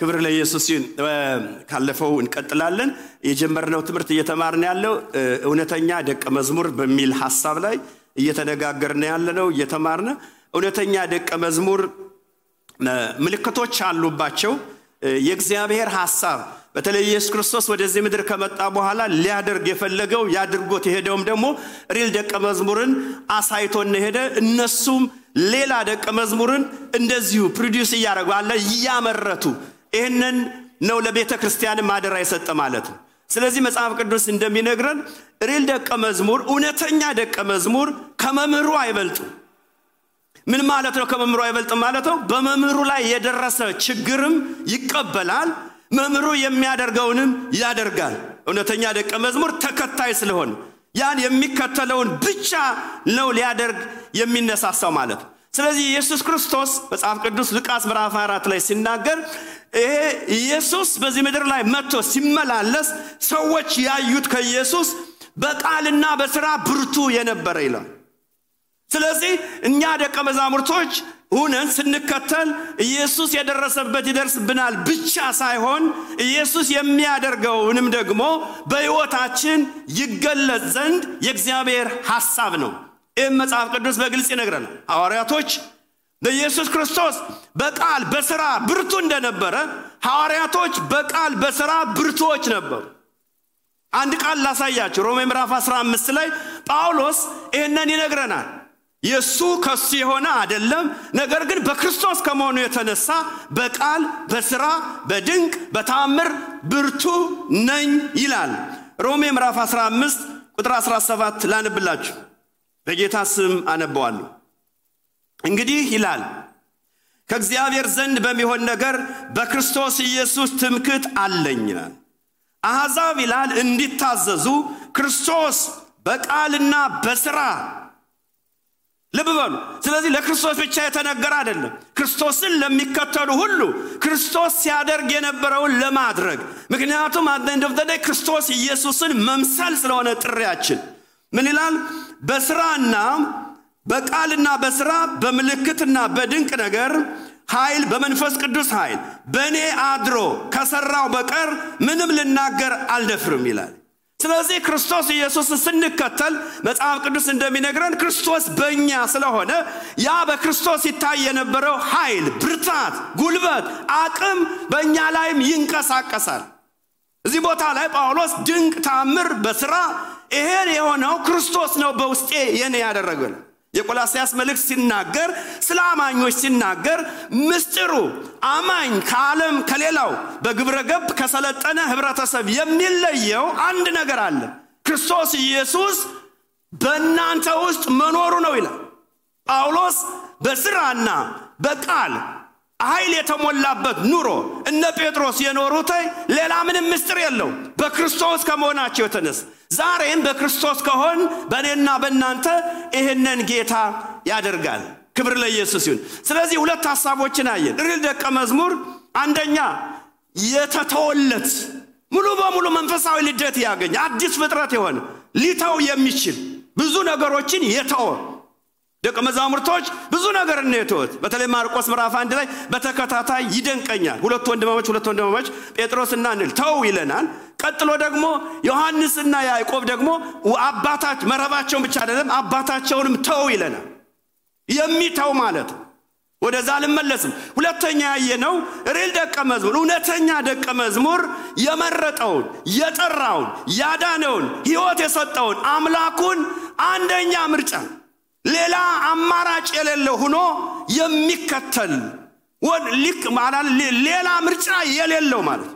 ክብር ለኢየሱስ ይሁን። ካለፈው እንቀጥላለን። የጀመርነው ትምህርት እየተማርን ያለው እውነተኛ ደቀ መዝሙር በሚል ሀሳብ ላይ እየተነጋገርን ያለ እየተማርን እውነተኛ ደቀ መዝሙር ምልክቶች አሉባቸው። የእግዚአብሔር ሀሳብ በተለይ ኢየሱስ ክርስቶስ ወደዚህ ምድር ከመጣ በኋላ ሊያደርግ የፈለገው ያድርጎት የሄደውም ደግሞ ሪል ደቀ መዝሙርን አሳይቶን ሄደ። እነሱም ሌላ ደቀ መዝሙርን እንደዚሁ produce እያደረጉ አለ እያመረቱ ይህንን ነው ለቤተ ክርስቲያን ማደራ የሰጠ ማለት ነው። ስለዚህ መጽሐፍ ቅዱስ እንደሚነግረን real ደቀ መዝሙር እውነተኛ ደቀ መዝሙር ከመምህሩ አይበልጥም። ምን ማለት ነው? ከመምህሩ አይበልጥም ማለት ነው። በመምህሩ ላይ የደረሰ ችግርም ይቀበላል፣ መምህሩ የሚያደርገውንም ያደርጋል። እውነተኛ ደቀ መዝሙር ተከታይ ስለሆነ ያን የሚከተለውን ብቻ ነው ሊያደርግ የሚነሳሳው ማለት ነው። ስለዚህ ኢየሱስ ክርስቶስ መጽሐፍ ቅዱስ ሉቃስ ምዕራፍ 4 ላይ ሲናገር ይሄ ኢየሱስ በዚህ ምድር ላይ መጥቶ ሲመላለስ ሰዎች ያዩት ከኢየሱስ በቃልና በስራ ብርቱ የነበረ ይላል። ስለዚህ እኛ ደቀ መዛሙርቶች ሁነን ስንከተል ኢየሱስ የደረሰበት ይደርስብናል ብቻ ሳይሆን ኢየሱስ የሚያደርገውንም ደግሞ በሕይወታችን ይገለጽ ዘንድ የእግዚአብሔር ሐሳብ ነው። ይህም መጽሐፍ ቅዱስ በግልጽ ይነግረናል። ሐዋርያቶች በኢየሱስ ክርስቶስ በቃል በስራ ብርቱ እንደነበረ ሐዋርያቶች በቃል በስራ ብርቱዎች ነበሩ። አንድ ቃል ላሳያችሁ። ሮሜ ምዕራፍ 15 ላይ ጳውሎስ ይህንን ይነግረናል። የእሱ ከሱ የሆነ አይደለም፣ ነገር ግን በክርስቶስ ከመሆኑ የተነሳ በቃል በስራ በድንቅ በታምር ብርቱ ነኝ ይላል። ሮሜ ምዕራፍ 15 ቁጥር 17 ላንብላችሁ። በጌታ ስም አነበዋለሁ። እንግዲህ ይላል ከእግዚአብሔር ዘንድ በሚሆን ነገር በክርስቶስ ኢየሱስ ትምክት አለኝ ይላል። አሕዛብ ይላል እንዲታዘዙ ክርስቶስ በቃልና በስራ ልብ በሉ። ስለዚህ ለክርስቶስ ብቻ የተነገረ አይደለም። ክርስቶስን ለሚከተሉ ሁሉ ክርስቶስ ሲያደርግ የነበረውን ለማድረግ ምክንያቱም አንደንደፍተዳይ ክርስቶስ ኢየሱስን መምሰል ስለሆነ ጥሪያችን ምን ይላል? በስራና በቃልና በስራ በምልክትና በድንቅ ነገር ኃይል በመንፈስ ቅዱስ ኃይል በእኔ አድሮ ከሰራው በቀር ምንም ልናገር አልደፍርም ይላል። ስለዚህ ክርስቶስ ኢየሱስን ስንከተል መጽሐፍ ቅዱስ እንደሚነግረን ክርስቶስ በእኛ ስለሆነ ያ በክርስቶስ ይታይ የነበረው ኃይል፣ ብርታት፣ ጉልበት፣ አቅም በእኛ ላይም ይንቀሳቀሳል። እዚህ ቦታ ላይ ጳውሎስ ድንቅ ታምር በስራ ይሄን የሆነው ክርስቶስ ነው በውስጤ የኔ ያደረገው የቆላስያስ መልእክት ሲናገር ስለ አማኞች ሲናገር ምስጢሩ አማኝ ከዓለም ከሌላው በግብረ ገብ ከሰለጠነ ህብረተሰብ የሚለየው አንድ ነገር አለ። ክርስቶስ ኢየሱስ በእናንተ ውስጥ መኖሩ ነው ይላል ጳውሎስ። በስራና በቃል ኃይል የተሞላበት ኑሮ እነ ጴጥሮስ የኖሩት ሌላ ምንም ምስጢር የለው በክርስቶስ ከመሆናቸው የተነሳ ዛሬም በክርስቶስ ከሆን በእኔና በእናንተ ይህንን ጌታ ያደርጋል። ክብር ለኢየሱስ ይሁን። ስለዚህ ሁለት ሀሳቦችን አየን። ሪል ደቀ መዝሙር አንደኛ የተተወለት ሙሉ በሙሉ መንፈሳዊ ልደት ያገኘ አዲስ ፍጥረት የሆነ ሊተው የሚችል ብዙ ነገሮችን የተወ ደቀ መዛሙርቶች ብዙ ነገር ነው በተለይ ማርቆስ ምዕራፍ አንድ ላይ በተከታታይ ይደንቀኛል። ሁለት ወንድማሞች ሁለት ወንድማሞች ጴጥሮስና እንል ተው ይለናል። ቀጥሎ ደግሞ ዮሐንስና ያዕቆብ ደግሞ አባታች መረባቸውን ብቻ አይደለም አባታቸውንም ተው ይለናል። የሚተው ማለት ነው። ወደዛ አልመለስም። ሁለተኛ ያየነው ሪል ደቀ መዝሙር እውነተኛ ደቀ መዝሙር የመረጠውን የጠራውን ያዳነውን ሕይወት የሰጠውን አምላኩን አንደኛ ምርጫ ሌላ አማራጭ የሌለው ሆኖ የሚከተል ሌላ ምርጫ የሌለው ማለት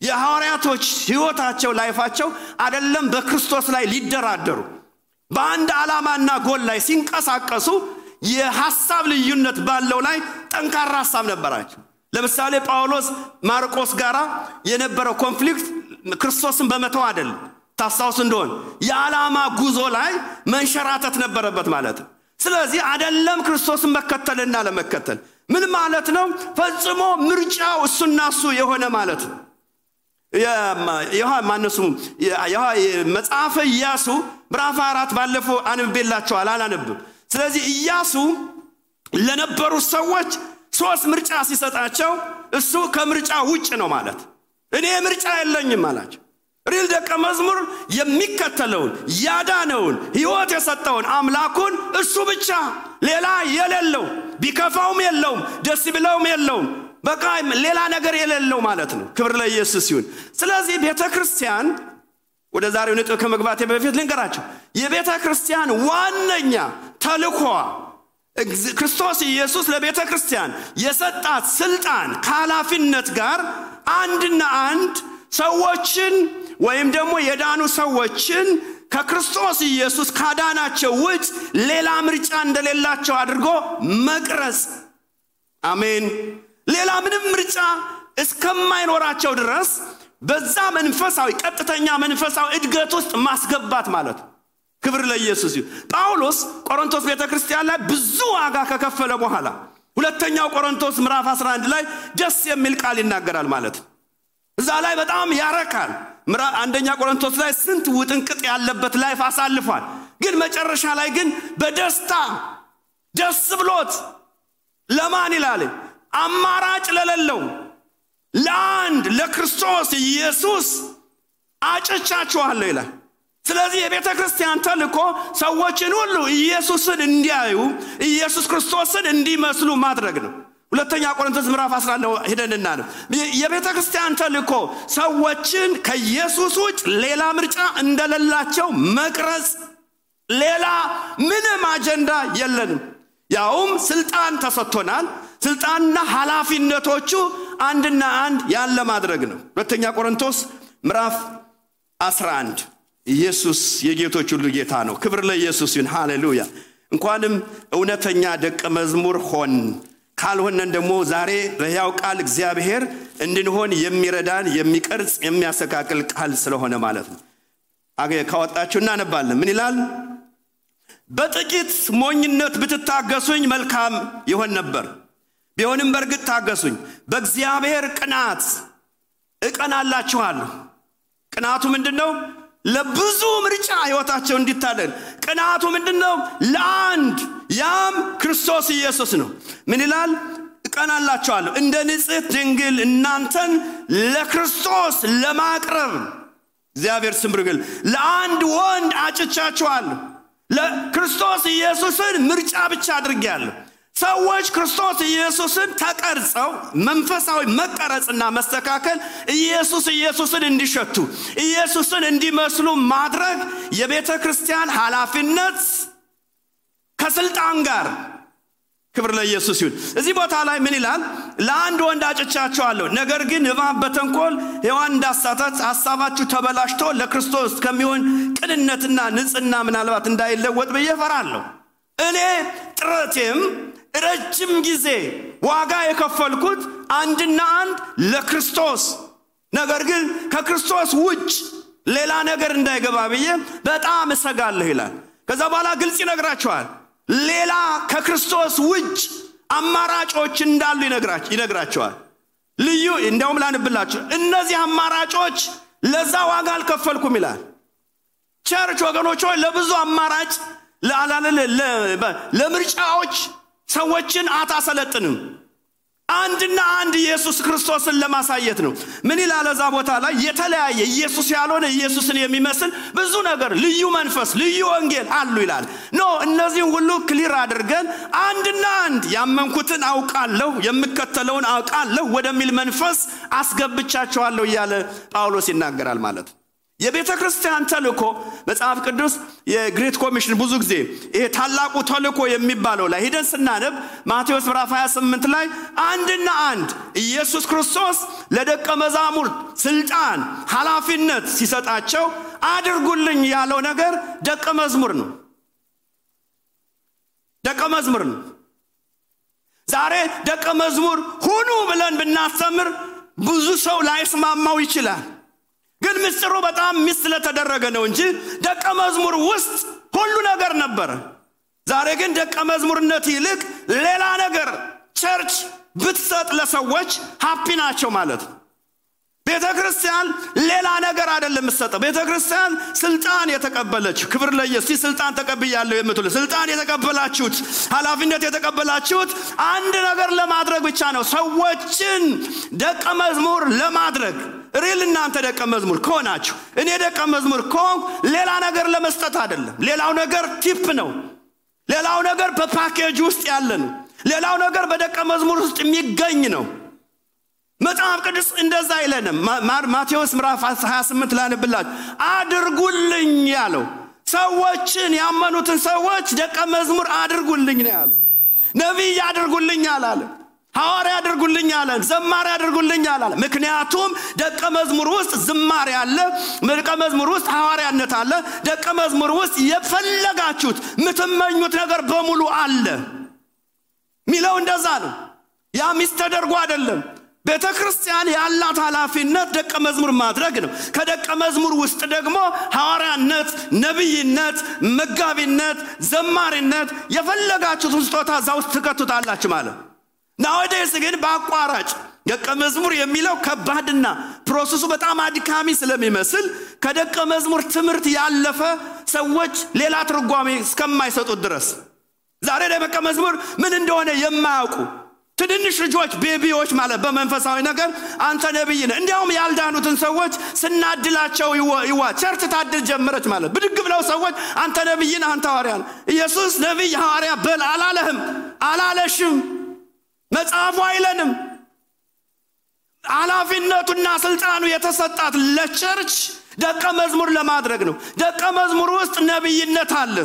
የሐዋርያቶች ሕይወታቸው ላይፋቸው አደለም በክርስቶስ ላይ ሊደራደሩ በአንድ ዓላማና ጎል ላይ ሲንቀሳቀሱ የሐሳብ ልዩነት ባለው ላይ ጠንካራ ሐሳብ ነበራቸው። ለምሳሌ ጳውሎስ ማርቆስ ጋር የነበረው ኮንፍሊክት ክርስቶስን በመተው አይደለም። ታስታውስ እንደሆን የዓላማ ጉዞ ላይ መንሸራተት ነበረበት ማለት ስለዚህ አደለም ክርስቶስን መከተልና ለመከተል ምን ማለት ነው? ፈጽሞ ምርጫው እሱና እሱ የሆነ ማለት ነው። ማነሱ መጽሐፈ ኢያሱ ምዕራፍ አራት ባለፈው አንብቤላቸዋል፣ አላነብም። ስለዚህ ኢያሱ ለነበሩት ሰዎች ሶስት ምርጫ ሲሰጣቸው እሱ ከምርጫ ውጭ ነው ማለት እኔ ምርጫ የለኝም አላቸው ሪል ደቀ መዝሙር የሚከተለውን ያዳነውን ህይወት የሰጠውን አምላኩን እሱ ብቻ ሌላ የሌለው ቢከፋውም የለውም ደስ ቢለውም የለውም በቃ ሌላ ነገር የሌለው ማለት ነው። ክብር ለኢየሱስ ይሁን። ስለዚህ ቤተ ክርስቲያን ወደ ዛሬው ነጥብ ከመግባቴ በፊት ልንገራቸው የቤተ ክርስቲያን ዋነኛ ተልኮዋ ክርስቶስ ኢየሱስ ለቤተ ክርስቲያን የሰጣት ስልጣን ከኃላፊነት ጋር አንድና አንድ ሰዎችን ወይም ደግሞ የዳኑ ሰዎችን ከክርስቶስ ኢየሱስ ካዳናቸው ውጭ ሌላ ምርጫ እንደሌላቸው አድርጎ መቅረጽ። አሜን። ሌላ ምንም ምርጫ እስከማይኖራቸው ድረስ በዛ መንፈሳዊ ቀጥተኛ መንፈሳዊ እድገት ውስጥ ማስገባት ማለት ነው። ክብር ለኢየሱስ ይሁን። ጳውሎስ ቆሮንቶስ ቤተ ክርስቲያን ላይ ብዙ ዋጋ ከከፈለ በኋላ ሁለተኛው ቆሮንቶስ ምዕራፍ 11 ላይ ደስ የሚል ቃል ይናገራል ማለት ነው እዛ ላይ በጣም ያረካል። አንደኛ ቆሮንቶስ ላይ ስንት ውጥንቅጥ ያለበት life አሳልፏል። ግን መጨረሻ ላይ ግን በደስታ ደስ ብሎት ለማን ይላል? አማራጭ ለሌለው ለአንድ ለክርስቶስ ኢየሱስ አጭቻችኋለሁ ይላል። ስለዚህ የቤተ ክርስቲያን ተልኮ ሰዎችን ሁሉ ኢየሱስን እንዲያዩ ኢየሱስ ክርስቶስን እንዲመስሉ ማድረግ ነው ሁለተኛ ቆሮንቶስ ምዕራፍ 11 ሄደንና ነው የቤተ ክርስቲያን ተልኮ ሰዎችን ከኢየሱስ ውጭ ሌላ ምርጫ እንደሌላቸው መቅረጽ ሌላ ምንም አጀንዳ የለንም። ያውም ስልጣን ተሰጥቶናል። ስልጣንና ኃላፊነቶቹ አንድና አንድ ያለ ማድረግ ነው። ሁለተኛ ቆሮንቶስ ምዕራፍ 11 ኢየሱስ የጌቶች ሁሉ ጌታ ነው። ክብር ለኢየሱስ ይሁን። ሃሌሉያ! እንኳንም እውነተኛ ደቀ መዝሙር ሆን ካልሆነን ደግሞ ዛሬ በሕያው ቃል እግዚአብሔር እንድንሆን የሚረዳን የሚቀርጽ የሚያስተካክል ቃል ስለሆነ ማለት ነው። ካወጣችሁ እናነባለን። ምን ይላል? በጥቂት ሞኝነት ብትታገሱኝ መልካም ይሆን ነበር። ቢሆንም በእርግጥ ታገሱኝ። በእግዚአብሔር ቅናት እቀናላችኋለሁ። ቅናቱ ምንድን ነው ለብዙ ምርጫ ህይወታቸው እንዲታደል። ቅናቱ ምንድን ነው ለአንድ ያም ክርስቶስ ኢየሱስ ነው። ምን ይላል? እቀናላችኋለሁ። እንደ ንጽሕት ድንግል እናንተን ለክርስቶስ ለማቅረብ። እግዚአብሔር ስምርግል ለአንድ ወንድ አጭቻችኋለሁ። ለክርስቶስ ኢየሱስን ምርጫ ብቻ አድርጌያለሁ። ሰዎች ክርስቶስ ኢየሱስን ተቀርጸው መንፈሳዊ መቀረጽና መስተካከል ኢየሱስ ኢየሱስን እንዲሸቱ ኢየሱስን እንዲመስሉ ማድረግ የቤተ ክርስቲያን ኃላፊነት ከስልጣን ጋር። ክብር ለኢየሱስ ይሁን። እዚህ ቦታ ላይ ምን ይላል? ለአንድ ወንድ አጭቻቸዋለሁ ነገር ግን እባብ በተንኮል ሔዋን እንዳሳታት ሀሳባችሁ ተበላሽቶ ለክርስቶስ ከሚሆን ቅንነትና ንጽህና ምናልባት እንዳይለወጥ ብዬ ፈራለሁ እኔ ጥረቴም ረጅም ጊዜ ዋጋ የከፈልኩት አንድና አንድ ለክርስቶስ ነገር ግን ከክርስቶስ ውጭ ሌላ ነገር እንዳይገባ ብዬ በጣም እሰጋለሁ ይላል። ከዛ በኋላ ግልጽ ይነግራቸዋል ሌላ ከክርስቶስ ውጭ አማራጮች እንዳሉ ይነግራቸዋል። ልዩ እንዲያውም ላንብላቸው እነዚህ አማራጮች ለዛ ዋጋ አልከፈልኩም ይላል። ቸርች ወገኖች ሆይ ለብዙ አማራጭ ለምርጫዎች ሰዎችን አታሰለጥንም አንድና አንድ ኢየሱስ ክርስቶስን ለማሳየት ነው። ምን ይላል? እዛ ቦታ ላይ የተለያየ ኢየሱስ ያልሆነ ኢየሱስን የሚመስል ብዙ ነገር ልዩ መንፈስ ልዩ ወንጌል አሉ ይላል። no እነዚህም ሁሉ clear አድርገን አንድና አንድ ያመንኩትን አውቃለሁ የምከተለውን አውቃለሁ ወደሚል መንፈስ አስገብቻቸዋለሁ እያለ ጳውሎስ ይናገራል ማለት ነው የቤተ ክርስቲያን ተልኮ መጽሐፍ ቅዱስ የ great commission ብዙ ጊዜ ይሄ ታላቁ ተልኮ የሚባለው ላይ ሂደን ስናነብ ማቴዎስ ምዕራፍ 28 ላይ አንድና አንድ ኢየሱስ ክርስቶስ ለደቀ መዛሙርት ስልጣን ኃላፊነት ሲሰጣቸው አድርጉልኝ ያለው ነገር ደቀ መዝሙር ነው። ደቀ መዝሙር ነው። ዛሬ ደቀ መዝሙር ሁኑ ብለን ብናስተምር ብዙ ሰው ላይስማማው ይችላል ምስጢሩ በጣም ሚስ ስለተደረገ ነው እንጂ ደቀ መዝሙር ውስጥ ሁሉ ነገር ነበረ ዛሬ ግን ደቀ መዝሙርነት ይልቅ ሌላ ነገር church ብትሰጥ ለሰዎች happy ናቸው ማለት ነው ቤተ ክርስቲያን ሌላ ነገር አይደለም የምትሰጠው። ቤተ ክርስቲያን ስልጣን የተቀበለችው ክብር ለኢየሱስ ስልጣን ተቀብያለሁ የምትሉ ስልጣን የተቀበላችሁት ኃላፊነት የተቀበላችሁት አንድ ነገር ለማድረግ ብቻ ነው። ሰዎችን ደቀ መዝሙር ለማድረግ real እናንተ ደቀ መዝሙር ከሆናችሁ እኔ ደቀ መዝሙር ከሆንኩ ሌላ ነገር ለመስጠት አይደለም። ሌላው ነገር tip ነው። ሌላው ነገር በፓኬጅ ውስጥ ያለ ነው። ሌላው ነገር በደቀ መዝሙር ውስጥ የሚገኝ ነው። መጽሐፍ ቅዱስ እንደዛ አይለንም። ማቴዎስ ምዕራፍ 28 ላንብላችሁ። አድርጉልኝ ያለው ሰዎችን ያመኑትን ሰዎች ደቀ መዝሙር አድርጉልኝ ነው ያለው። ነቢይ አድርጉልኝ አላለ። ሐዋርያ አድርጉልኝ አለን። ዘማሪ አድርጉልኝ አላለ። ምክንያቱም ደቀ መዝሙር ውስጥ ዝማሬ አለ። ደቀ መዝሙር ውስጥ ሐዋርያነት አለ። ደቀ መዝሙር ውስጥ የፈለጋችሁት የምትመኙት ነገር በሙሉ አለ ሚለው እንደዛ ነው። ያ ሚስ ተደርጎ አይደለም። ቤተ ክርስቲያን ያላት ኃላፊነት ደቀ መዝሙር ማድረግ ነው። ከደቀ መዝሙር ውስጥ ደግሞ ሐዋርያነት፣ ነቢይነት፣ መጋቢነት፣ ዘማሪነት የፈለጋችሁትን ስጦታ እዛ ውስጥ ትከቱታላችሁ ማለት ናወዴስ ግን በአቋራጭ ደቀ መዝሙር የሚለው ከባድና process ኡ በጣም አድካሚ ስለሚመስል ከደቀ መዝሙር ትምህርት ያለፈ ሰዎች ሌላ ትርጓሜ እስከማይሰጡት ድረስ ዛሬ ደቀ መዝሙር ምን እንደሆነ የማያውቁ ትንንሽ ልጆች baby ዎች ማለት በመንፈሳዊ ነገር አንተ ነቢይ ነህ። እንዲያውም ያልዳኑትን ሰዎች ስናድላቸው ይዋ church ታድል ጀመረች ማለት ብድግ ብለው ሰዎች አንተ ነቢይ ነህ፣ አንተ ሐዋርያ ኢየሱስ ነቢይ ሐዋርያ በል አላለህም፣ አላለሽም። መጽሐፉ አይለንም። ኃላፊነቱና ስልጣኑ የተሰጣት ለ church ደቀ መዝሙር ለማድረግ ነው። ደቀ መዝሙር ውስጥ ነቢይነት አለ።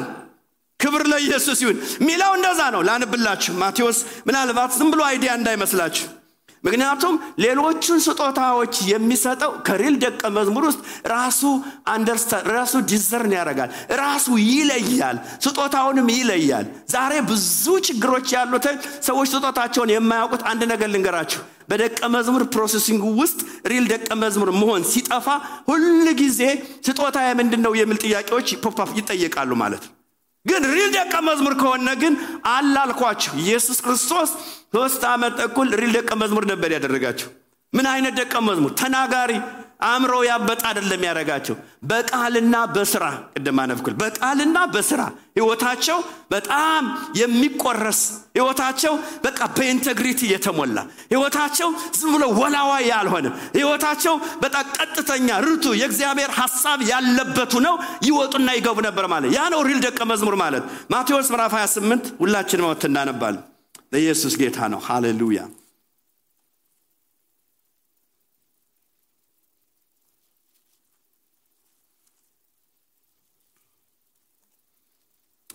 ክብር ለኢየሱስ ይሁን ሚለው እንደዛ ነው። ላንብላችሁ ማቴዎስ ምናልባት ዝም ብሎ idea እንዳይመስላችሁ። ምክንያቱም ሌሎቹን ስጦታዎች የሚሰጠው ከ real ደቀ መዝሙር ውስጥ ራሱ understand ራሱ ዲዘርን ያደርጋል፣ ራሱ ይለያል፣ ስጦታውንም ይለያል። ዛሬ ብዙ ችግሮች ያሉት ሰዎች ስጦታቸውን የማያውቁት አንድ ነገር ልንገራችሁ። በደቀ መዝሙር processing ውስጥ real ደቀ መዝሙር መሆን ሲጠፋ ሁል ጊዜ ስጦታ ምንድን ነው የሚል ጥያቄዎች pop ይጠየቃሉ ማለት ነው። ግን real ደቀ መዝሙር ከሆነ ግን አላልኳችሁ ኢየሱስ ክርስቶስ ሶስት ዓመት ተኩል real ደቀ መዝሙር ነበር ያደረጋቸው። ምን አይነት ደቀ መዝሙር? ተናጋሪ አእምሮ ያበጣ አይደለም ያደረጋቸው። በቃልና በስራ ቅድም አነብኩል። በቃልና በስራ ህይወታቸው በጣም የሚቆረስ ህይወታቸው በቃ በ integrity የተሞላ ህይወታቸው ዝም ብሎ ወላዋይ ያልሆነ ህይወታቸው በጣም ቀጥተኛ ርቱዕ የእግዚአብሔር ሀሳብ ያለበቱ ነው። ይወጡና ይገቡ ነበር ማለት ያ ነው real ደቀ መዝሙር ማለት። ማቴዎስ ምዕራፍ 28 ሁላችን አውጥተን እናነባለን። ለኢየሱስ ጌታ ነው። ሃሌሉያ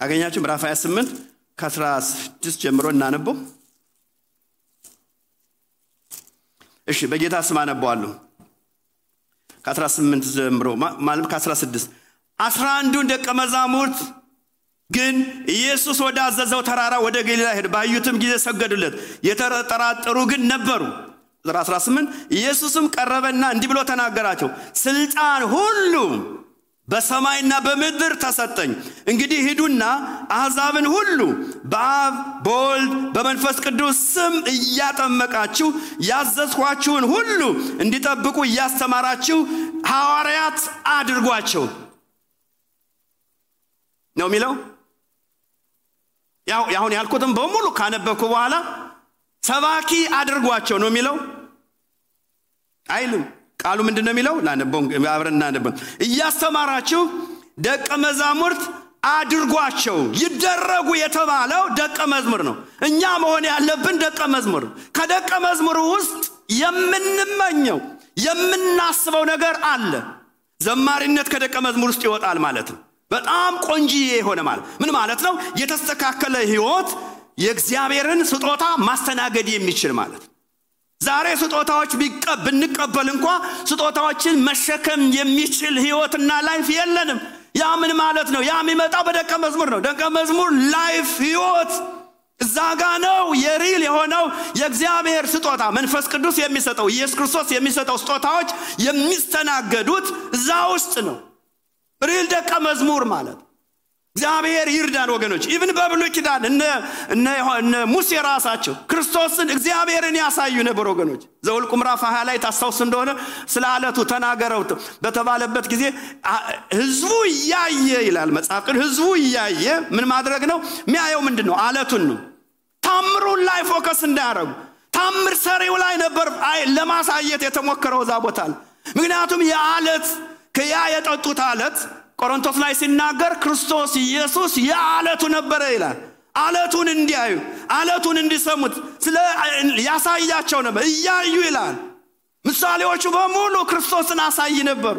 አገኛችሁ? ምዕራፍ 28 ከ16 ጀምሮ እናነበው። እሺ፣ በጌታ ስም አነበዋለሁ። ከ18 ጀምሮ ማለት ከ16 አስራ አንዱን ደቀ መዛሙርት ግን ኢየሱስ ወደ አዘዘው ተራራ ወደ ገሊላ ሄድ። ባዩትም ጊዜ ሰገዱለት። የተጠራጠሩ ግን ነበሩ። ቁጥር 18 ኢየሱስም ቀረበና እንዲህ ብሎ ተናገራቸው፣ ስልጣን ሁሉ በሰማይና በምድር ተሰጠኝ። እንግዲህ ሂዱና አሕዛብን ሁሉ በአብ በወልድ በመንፈስ ቅዱስ ስም እያጠመቃችሁ ያዘዝኋችሁን ሁሉ እንዲጠብቁ እያስተማራችሁ ሐዋርያት አድርጓቸው ነው የሚለው። ያው አሁን ያልኩትም በሙሉ ካነበብኩ በኋላ ሰባኪ አድርጓቸው ነው የሚለው አይልም። ቃሉ ምንድን ነው የሚለው? አብረን እናነበው። እያስተማራችሁ ደቀ መዛሙርት አድርጓቸው። ይደረጉ የተባለው ደቀ መዝሙር ነው። እኛ መሆን ያለብን ደቀ መዝሙር። ከደቀ መዝሙር ውስጥ የምንመኘው የምናስበው ነገር አለ። ዘማሪነት ከደቀ መዝሙር ውስጥ ይወጣል ማለት ነው። በጣም ቆንጂዬ የሆነ ማለት ምን ማለት ነው? የተስተካከለ ህይወት የእግዚአብሔርን ስጦታ ማስተናገድ የሚችል ማለት ነው። ዛሬ ስጦታዎች ብንቀበል እንኳ ስጦታዎችን መሸከም የሚችል ህይወትና life የለንም። ያ ምን ማለት ነው? ያ የሚመጣው በደቀ መዝሙር ነው። ደቀ መዝሙር life ህይወት እዛ ጋ ነው የ real የሆነው የእግዚአብሔር ስጦታ መንፈስ ቅዱስ የሚሰጠው ኢየሱስ ክርስቶስ የሚሰጠው ስጦታዎች የሚስተናገዱት እዛ ውስጥ ነው። real ደቀ መዝሙር ማለት እግዚአብሔር ይርዳን ወገኖች። even በብሉይ ኪዳን እነ ሙሴ ራሳቸው ክርስቶስን እግዚአብሔርን ያሳዩ ነበር ወገኖች። ዘኁልቁ ምዕራፍ 20 ላይ ታስታውስ እንደሆነ ለአለቱ ተናገረው በተባለበት ጊዜ ህዝቡ እያየ ይላል መጽሐፍ ቅዱስ። ህዝቡ እያየ ምን ማድረግ ነው የሚያየው? ምንድን ነው? አለቱን ነው። ታምሩን ላይ focus እንዳያደረጉ ታምር ሰሪው ላይ ነበር ለማሳየት የተሞከረው እዛ ቦታ ምክንያቱም የአለት ከያ የጠጡት አለት ቆሮንቶስ ላይ ሲናገር ክርስቶስ ኢየሱስ የአለቱ ነበረ ይላል። አለቱን እንዲያዩ አለቱን እንዲሰሙት ስለ ያሳያቸው ነበር። እያዩ ይላል። ምሳሌዎቹ በሙሉ ክርስቶስን አሳይ ነበሩ።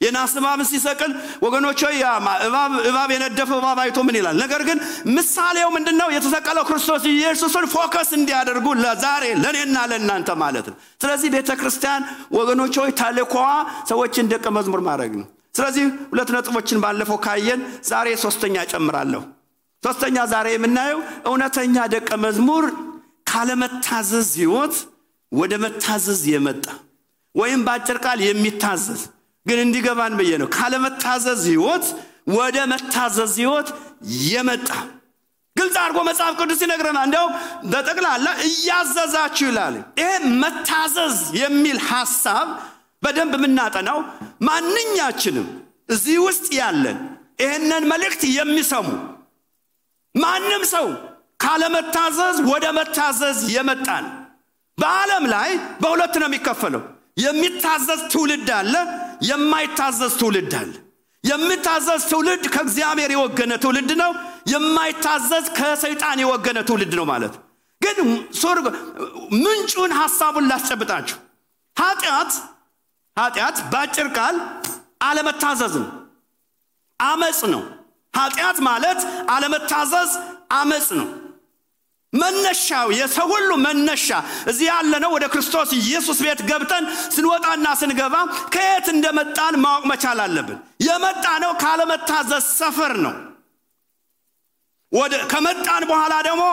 የናስ እባብን ሲሰቅል ወገኖች እባብ የነደፈ እባብ አይቶ ምን ይላል? ነገር ግን ምሳሌው ምንድን ነው? የተሰቀለው ክርስቶስ ኢየሱስን focus እንዲያደርጉ ለዛሬ ለእኔና ለእናንተ ማለት ነው። ስለዚህ ቤተ ክርስቲያን ወገኖች ተልኮዋ ሰዎችን ደቀ መዝሙር ማድረግ ነው። ስለዚህ ሁለት ነጥቦችን ባለፈው ካየን ዛሬ ሶስተኛ ጨምራለሁ። ሶስተኛ ዛሬ የምናየው እውነተኛ ደቀ መዝሙር ካለመታዘዝ ህይወት ወደ መታዘዝ የመጣ ወይም በአጭር ቃል የሚታዘዝ ግን እንዲገባን ብዬ ነው። ካለመታዘዝ ህይወት ወደ መታዘዝ ህይወት የመጣ ግልጽ አድርጎ መጽሐፍ ቅዱስ ይነግረናል። እንዲያውም በጠቅላላ እያዘዛችሁ ይላል። ይሄ መታዘዝ የሚል ሐሳብ በደንብ የምናጠናው ማንኛችንም እዚህ ውስጥ ያለን ይህንን መልእክት የሚሰሙ ማንም ሰው ካለመታዘዝ ወደ መታዘዝ የመጣን በዓለም ላይ በሁለት ነው የሚከፈለው። የሚታዘዝ ትውልድ አለ፣ የማይታዘዝ ትውልድ አለ። የሚታዘዝ ትውልድ ከእግዚአብሔር የወገነ ትውልድ ነው። የማይታዘዝ ከሰይጣን የወገነ ትውልድ ነው ማለት ግን ምንጩን ሐሳቡን ላስጨብጣችሁ ኃጢአት ኃጢአት በአጭር ቃል አለመታዘዝ ነው፣ አመፅ ነው። ኃጢአት ማለት አለመታዘዝ አመፅ ነው። መነሻው የሰው ሁሉ መነሻ እዚህ ያለነው ወደ ክርስቶስ ኢየሱስ ቤት ገብተን ስንወጣና ስንገባ ከየት እንደመጣን ማወቅ መቻል አለብን። የመጣ ነው ካለመታዘዝ ሰፈር ነው። ከመጣን በኋላ ደግሞ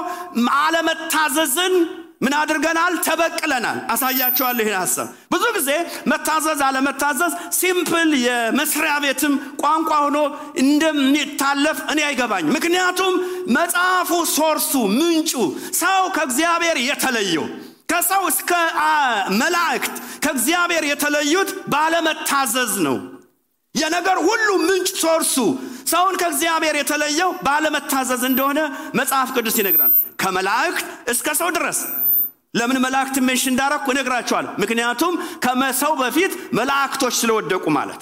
አለመታዘዝን ምን አድርገናል? ተበቅለናል። አሳያቸዋለሁ ይህን ሀሳብ። ብዙ ጊዜ መታዘዝ አለመታዘዝ simple የመስሪያ ቤትም ቋንቋ ሆኖ እንደሚታለፍ እኔ አይገባኝ። ምክንያቱም መጽሐፉ source ኡ ምንጩ ሰው ከእግዚአብሔር የተለየው ከሰው እስከ መላእክት ከእግዚአብሔር የተለዩት ባለመታዘዝ ነው። የነገር ሁሉ ምንጭ ሶርሱ ሰውን ከእግዚአብሔር የተለየው ባለመታዘዝ እንደሆነ መጽሐፍ ቅዱስ ይነግራል። ከመላእክት እስከ ሰው ድረስ ለምን መላእክት ሜንሽ እንዳረኩ እነግራቸዋል። ምክንያቱም ከመሰው በፊት መላእክቶች ስለወደቁ ማለት።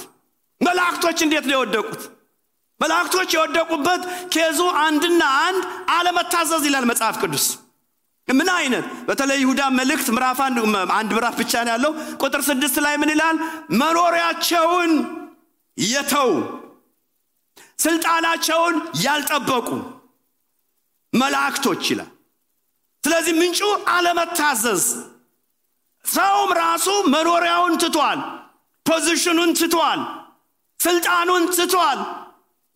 መላእክቶች እንዴት ነው የወደቁት? መላእክቶች የወደቁበት ኬዙ አንድና አንድ አለመታዘዝ ይላል መጽሐፍ ቅዱስ። ምን አይነት በተለይ ይሁዳ መልእክት ምዕራፍ አንድ ምዕራፍ ብቻ ነው ያለው። ቁጥር ስድስት ላይ ምን ይላል? መኖሪያቸውን የተው ስልጣናቸውን ያልጠበቁ መላእክቶች ይላል። ስለዚህ ምንጩ አለመታዘዝ፣ ሰውም ራሱ መኖሪያውን ትቷል፣ ፖዚሽኑን ትቷል፣ ስልጣኑን ትቷል።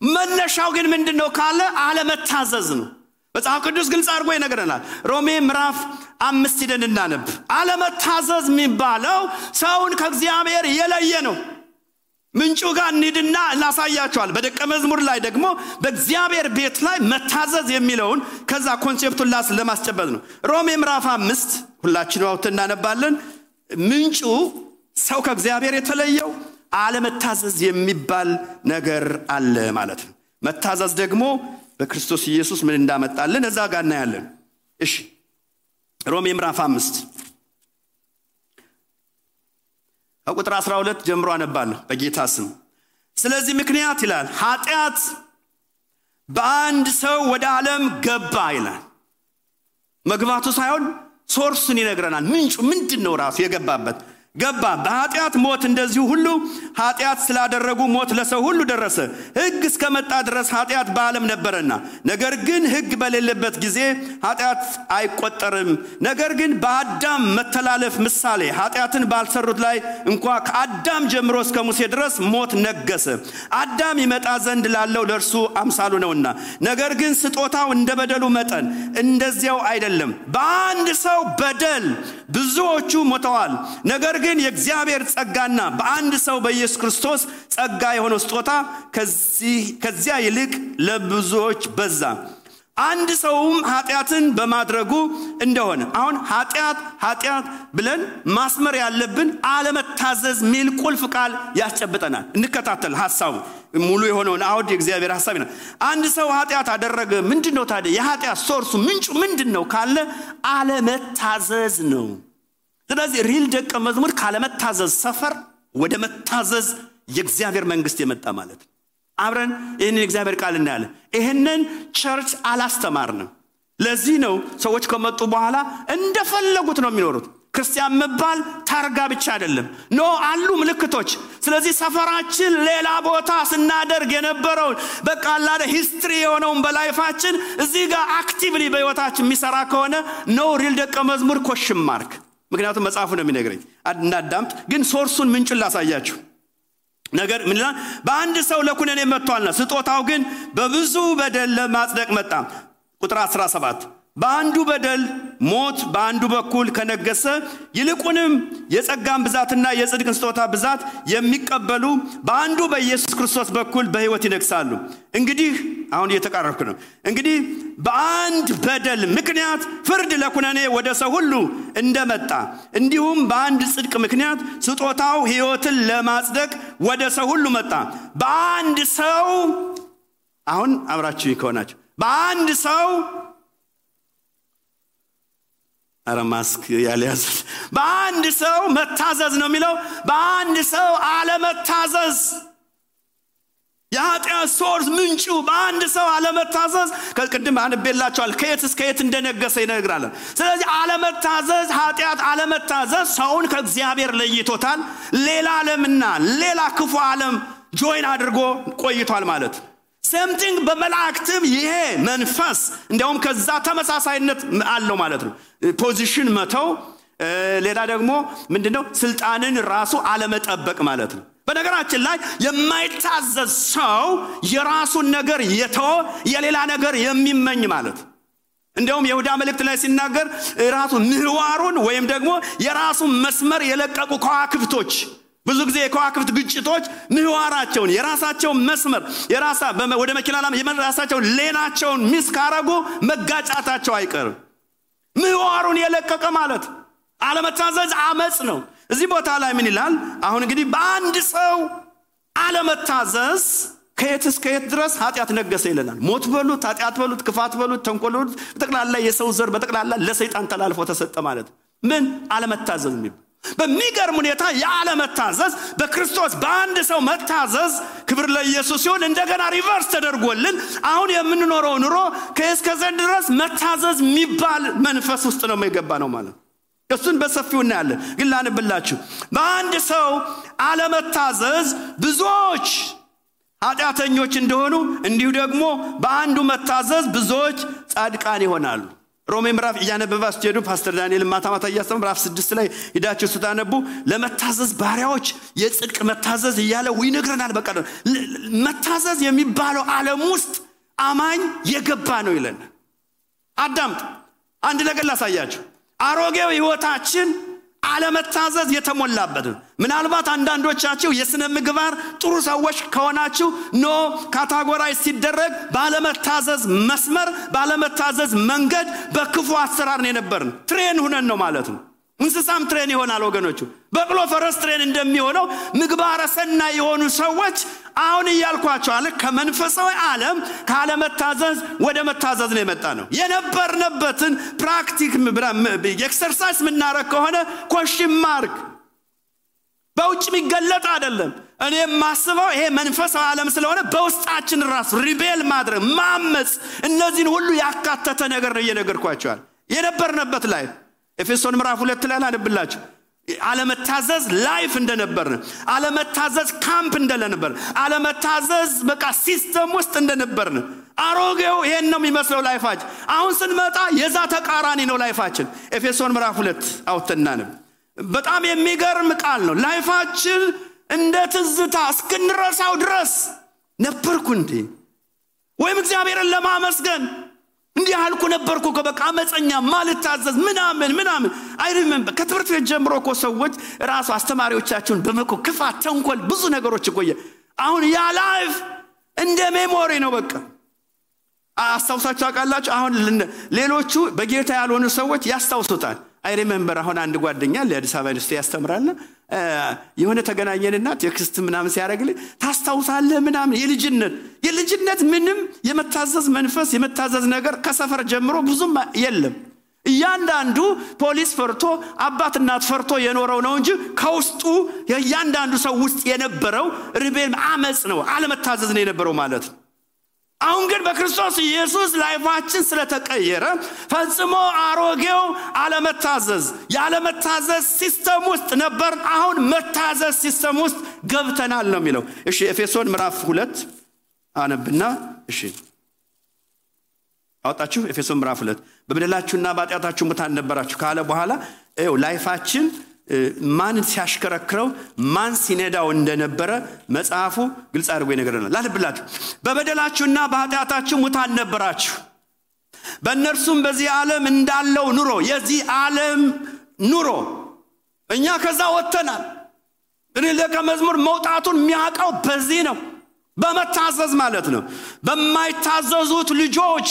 መነሻው ግን ምንድን ነው ካለ አለመታዘዝ ነው። መጽሐፍ ቅዱስ ግልጽ አድርጎ ይነግረናል። ሮሜ ምዕራፍ አምስት ሂደን እናነብ። አለመታዘዝ የሚባለው ሰውን ከእግዚአብሔር የለየ ነው። ምንጩ ጋር እንሂድና እናሳያቸዋል። በደቀ መዝሙር ላይ ደግሞ በእግዚአብሔር ቤት ላይ መታዘዝ የሚለውን ከዛ concept ኡን ላስ ለማስጨበጥ ነው። ሮሜ ምዕራፍ አምስት ሁላችን አውጥተን እናነባለን። ምንጩ ሰው ከእግዚአብሔር የተለየው አለመታዘዝ የሚባል ነገር አለ ማለት ነው። መታዘዝ ደግሞ በክርስቶስ ኢየሱስ ምን እንዳመጣልን እዛ ጋር እናያለን። እሺ ሮሜ ምዕራፍ አምስት ከቁጥር 12 ጀምሮ አነባለሁ በጌታ ስም። ስለዚህ ምክንያት ይላል ኃጢአት በአንድ ሰው ወደ ዓለም ገባ ይላል። መግባቱ ሳይሆን ሶርስን ይነግረናል። ምንጩ ምንድን ነው? ራሱ የገባበት ገባ። በኃጢአት ሞት እንደዚሁ ሁሉ ኃጢአት ስላደረጉ ሞት ለሰው ሁሉ ደረሰ። ሕግ እስከመጣ ድረስ ኃጢአት በዓለም ነበረና፣ ነገር ግን ሕግ በሌለበት ጊዜ ኃጢአት አይቆጠርም። ነገር ግን በአዳም መተላለፍ ምሳሌ ኃጢአትን ባልሰሩት ላይ እንኳ ከአዳም ጀምሮ እስከ ሙሴ ድረስ ሞት ነገሰ። አዳም ይመጣ ዘንድ ላለው ለእርሱ አምሳሉ ነውና፣ ነገር ግን ስጦታው እንደ በደሉ መጠን እንደዚያው አይደለም። በአንድ ሰው በደል ብዙዎቹ ሞተዋል። ነገር ግን የእግዚአብሔር ጸጋና በአንድ ሰው በኢየሱስ ክርስቶስ ጸጋ የሆነው ስጦታ ከዚያ ይልቅ ለብዙዎች በዛ። አንድ ሰውም ኃጢአትን በማድረጉ እንደሆነ። አሁን ኃጢአት ኃጢአት ብለን ማስመር ያለብን አለመታዘዝ ሚል ቁልፍ ቃል ያስጨብጠናል። እንከታተል ሀሳቡ ሙሉ የሆነውን አውድ የእግዚአብሔር ሀሳብ ነው አንድ ሰው ኃጢአት አደረገ። ምንድን ነው ታዲያ? የኃጢአት ሶርሱ ምንጩ ምንድን ነው ካለ አለመታዘዝ ነው ስለዚህ real ደቀ መዝሙር ካለመታዘዝ ሰፈር ወደ መታዘዝ የእግዚአብሔር መንግስት የመጣ ማለት ነው። አብረን ይህንን የእግዚአብሔር ቃል እናያለን። ይህንን church አላስተማርንም። ለዚህ ነው ሰዎች ከመጡ በኋላ እንደፈለጉት ነው የሚኖሩት። ክርስቲያን መባል ታርጋ ብቻ አይደለም። no አሉ ምልክቶች። ስለዚህ ሰፈራችን ሌላ ቦታ ስናደርግ የነበረውን በቃ ላደ history የሆነውን በ life ኣችን እዚህ ጋር actively በህይወታችን የሚሰራ ከሆነ no real ደቀ መዝሙር question mark ምክንያቱም መጽሐፉ ነው የሚነግረኝ። እናዳምጥ ግን source ኡን ምንጩን ላሳያችሁ። ነገር ምን በአንድ ሰው ለኩነኔ መጥቷልና ስጦታው ግን በብዙ በደል ለማጽደቅ መጣ። ቁጥር 17 በአንዱ በደል ሞት በአንዱ በኩል ከነገሰ ይልቁንም የጸጋን ብዛትና የጽድቅን ስጦታ ብዛት የሚቀበሉ በአንዱ በኢየሱስ ክርስቶስ በኩል በህይወት ይነግሳሉ። እንግዲህ አሁን እየተቃረብክ ነው። እንግዲህ በአንድ በደል ምክንያት ፍርድ ለኩነኔ ወደ ሰው ሁሉ እንደመጣ እንዲሁም በአንድ ጽድቅ ምክንያት ስጦታው ህይወትን ለማጽደቅ ወደ ሰው ሁሉ መጣ። በአንድ ሰው አሁን አብራችሁ ከሆናችሁ በአንድ ሰው አረ ማስክ ያልያዝ በአንድ ሰው መታዘዝ ነው የሚለው። በአንድ ሰው አለመታዘዝ የኃጢአት source ምንጩ በአንድ ሰው አለመታዘዝ። ከቅድም አንብቤላችኋለሁ ከየት እስከ የት እንደነገሰ ይነግራለን ስለዚህ አለመታዘዝ ኃጢአት አለመታዘዝ ሰውን ከእግዚአብሔር ለይቶታል። ሌላ ዓለምና ሌላ ክፉ ዓለም join አድርጎ ቆይቷል ማለት same thing በመላእክትም ይሄ መንፈስ እንዲያውም ከዛ ተመሳሳይነት አለው ማለት ነው። position መተው ሌላ ደግሞ ምንድነው? ስልጣንን ራሱ አለመጠበቅ ማለት ነው። በነገራችን ላይ የማይታዘዝ ሰው የራሱን ነገር የተወ የሌላ ነገር የሚመኝ ማለት እንዲያውም የሁዳ መልእክት ላይ ሲናገር ራሱ ምህዋሩን ወይም ደግሞ የራሱን መስመር የለቀቁ ከዋክብቶች ብዙ ጊዜ የከዋክብት ግጭቶች ምህዋራቸውን የራሳቸውን መስመር የራሳ ወደ መኪና የራሳቸውን ሌናቸውን ሚስ ካረጉ መጋጫታቸው አይቀርም። ምህዋሩን የለቀቀ ማለት አለመታዘዝ አመፅ ነው። እዚህ ቦታ ላይ ምን ይላል? አሁን እንግዲህ በአንድ ሰው አለመታዘዝ ከየት እስከ የት ድረስ ኃጢአት ነገሰ ይለናል። ሞት በሉት ኃጢአት በሉት ክፋት በሉት ተንኮል በሉት በጠቅላላ የሰው ዘር በጠቅላላ ለሰይጣን ተላልፎ ተሰጠ ማለት ምን? አለመታዘዝ የሚባል በሚገርም ሁኔታ የአለመታዘዝ በክርስቶስ በአንድ ሰው መታዘዝ ክብር ለኢየሱስ ሲሆን እንደገና reverse ተደርጎልን አሁን የምንኖረው ኑሮ ከእስከዚህን ድረስ መታዘዝ የሚባል መንፈስ ውስጥ ነው የገባ ነው ማለት እሱን በሰፊው እናያለን። ግን ላንብላችሁ። በአንድ ሰው አለመታዘዝ ብዙዎች ኃጢአተኞች እንደሆኑ እንዲሁ ደግሞ በአንዱ መታዘዝ ብዙዎች ጻድቃን ይሆናሉ ሮሜ ምዕራፍ እያነበባ ስትሄዱ ፓስተር ዳንኤል ማታ ማታ እያስተምር ምዕራፍ ስድስት ላይ ሂዳችሁ ስታነቡ ለመታዘዝ ባሪያዎች የጽድቅ መታዘዝ እያለ ይነግረናል። በቃ መታዘዝ የሚባለው ዓለም ውስጥ አማኝ የገባ ነው ይለን። አዳምጥ። አንድ ነገር ላሳያችሁ። አሮጌው ህይወታችን አለመታዘዝ የተሞላበት። ምናልባት አንዳንዶቻችሁ የስነ ምግባር ጥሩ ሰዎች ከሆናችሁ no categorize ሲደረግ ባለመታዘዝ መስመር ባለመታዘዝ መንገድ በክፉ አሰራር ነው የነበርን። train ሁነን ነው ማለት ነው እንስሳም train ይሆናል ወገኖቹ። በቅሎ ፈረስ train እንደሚሆነው ምግባረ ሰናይ የሆኑ ሰዎች አሁን እያልኳችሁ ከመንፈሳዊ ዓለም ካለመታዘዝ ወደ መታዘዝ ነው የመጣ ነው። የነበርንበትን practice exercise የምናረግ ከሆነ question mark በውጭ የሚገለጥ አይደለም። እኔ የማስበው ይሄ መንፈሳዊ ዓለም ስለሆነ በውስጣችን ራሱ rebel ማድረግ ማመፅ እነዚህን ሁሉ ያካተተ ነገር ነው እየነገርኳችሁ የነበርንበት ላይ ኤፌሶን ምዕራፍ ሁለት ላይ ላንብላችሁ አለመታዘዝ life እንደነበርን አለመታዘዝ ካምፕ እንደነበር አለመታዘዝ በቃ system ውስጥ እንደነበርን አሮጌው ይሄን ነው የሚመስለው life ኣችን። አሁን ስንመጣ የዛ ተቃራኒ ነው life ኣችን። ኤፌሶን ምዕራፍ ሁለት አውተናንም በጣም የሚገርም ቃል ነው። life ኣችን እንደ ትዝታ እስክንረሳው ድረስ ነበርኩ እንዴ? ወይም እግዚአብሔርን ለማመስገን እንዲህ አልኩ ነበርኩ በቃ አመፀኛ ማልታዘዝ ምናምን ምናምን I remember ከትምህርት ቤት ጀምሮ እኮ ሰዎች ራሱ አስተማሪዎቻቸውን በመኮ ክፋት፣ ተንኮል፣ ብዙ ነገሮች እቆየ አሁን ያ life እንደ memory ነው በቃ። አስታውሳችሁ አውቃላችሁ? አሁን ሌሎቹ በጌታ ያልሆኑ ሰዎች ያስታውሱታል I remember አሁን አንድ ጓደኛ ለአዲስ አበባ ዩኒቨርሲቲ ያስተምራልና የሆነ ተገናኘንና text ምናምን ሲያደርግልኝ ታስታውሳለህ ምናምን የልጅነት የልጅነት ምንም የመታዘዝ መንፈስ የመታዘዝ ነገር ከሰፈር ጀምሮ ብዙም የለም። እያንዳንዱ ፖሊስ ፈርቶ አባት እናት ፈርቶ የኖረው ነው እንጂ ከውስጡ የእያንዳንዱ ሰው ውስጥ የነበረው rebel አመፅ ነው አለመታዘዝ ነው የነበረው ማለት ነው አሁን ግን በክርስቶስ ኢየሱስ life ኣችን ስለተቀየረ ፈጽሞ አሮጌው አለመታዘዝ የአለመታዘዝ system ውስጥ ነበር። አሁን መታዘዝ system ውስጥ ገብተናል ነው የሚለው። እሺ ኤፌሶን ምዕራፍ ሁለት አነብና እሺ። አወጣችሁ? ኤፌሶን ምዕራፍ ሁለት። በበደላችሁና በኃጢአታችሁ ሙታን ነበራችሁ ካለ በኋላ ው ላይፋችን ማን ሲያሽከረክረው ማን ሲነዳው እንደነበረ መጽሐፉ ግልጽ አድርጎ ይነግረናል ላልብላችሁ በበደላችሁና በኃጢአታችሁ ሙታን ነበራችሁ። በእነርሱም በዚህ ዓለም እንዳለው ኑሮ የዚህ ዓለም ኑሮ እኛ ከዛ ወጥተናል። እኔ ደቀ መዝሙር መውጣቱን የሚያውቀው በዚህ ነው። በመታዘዝ ማለት ነው። በማይታዘዙት ልጆች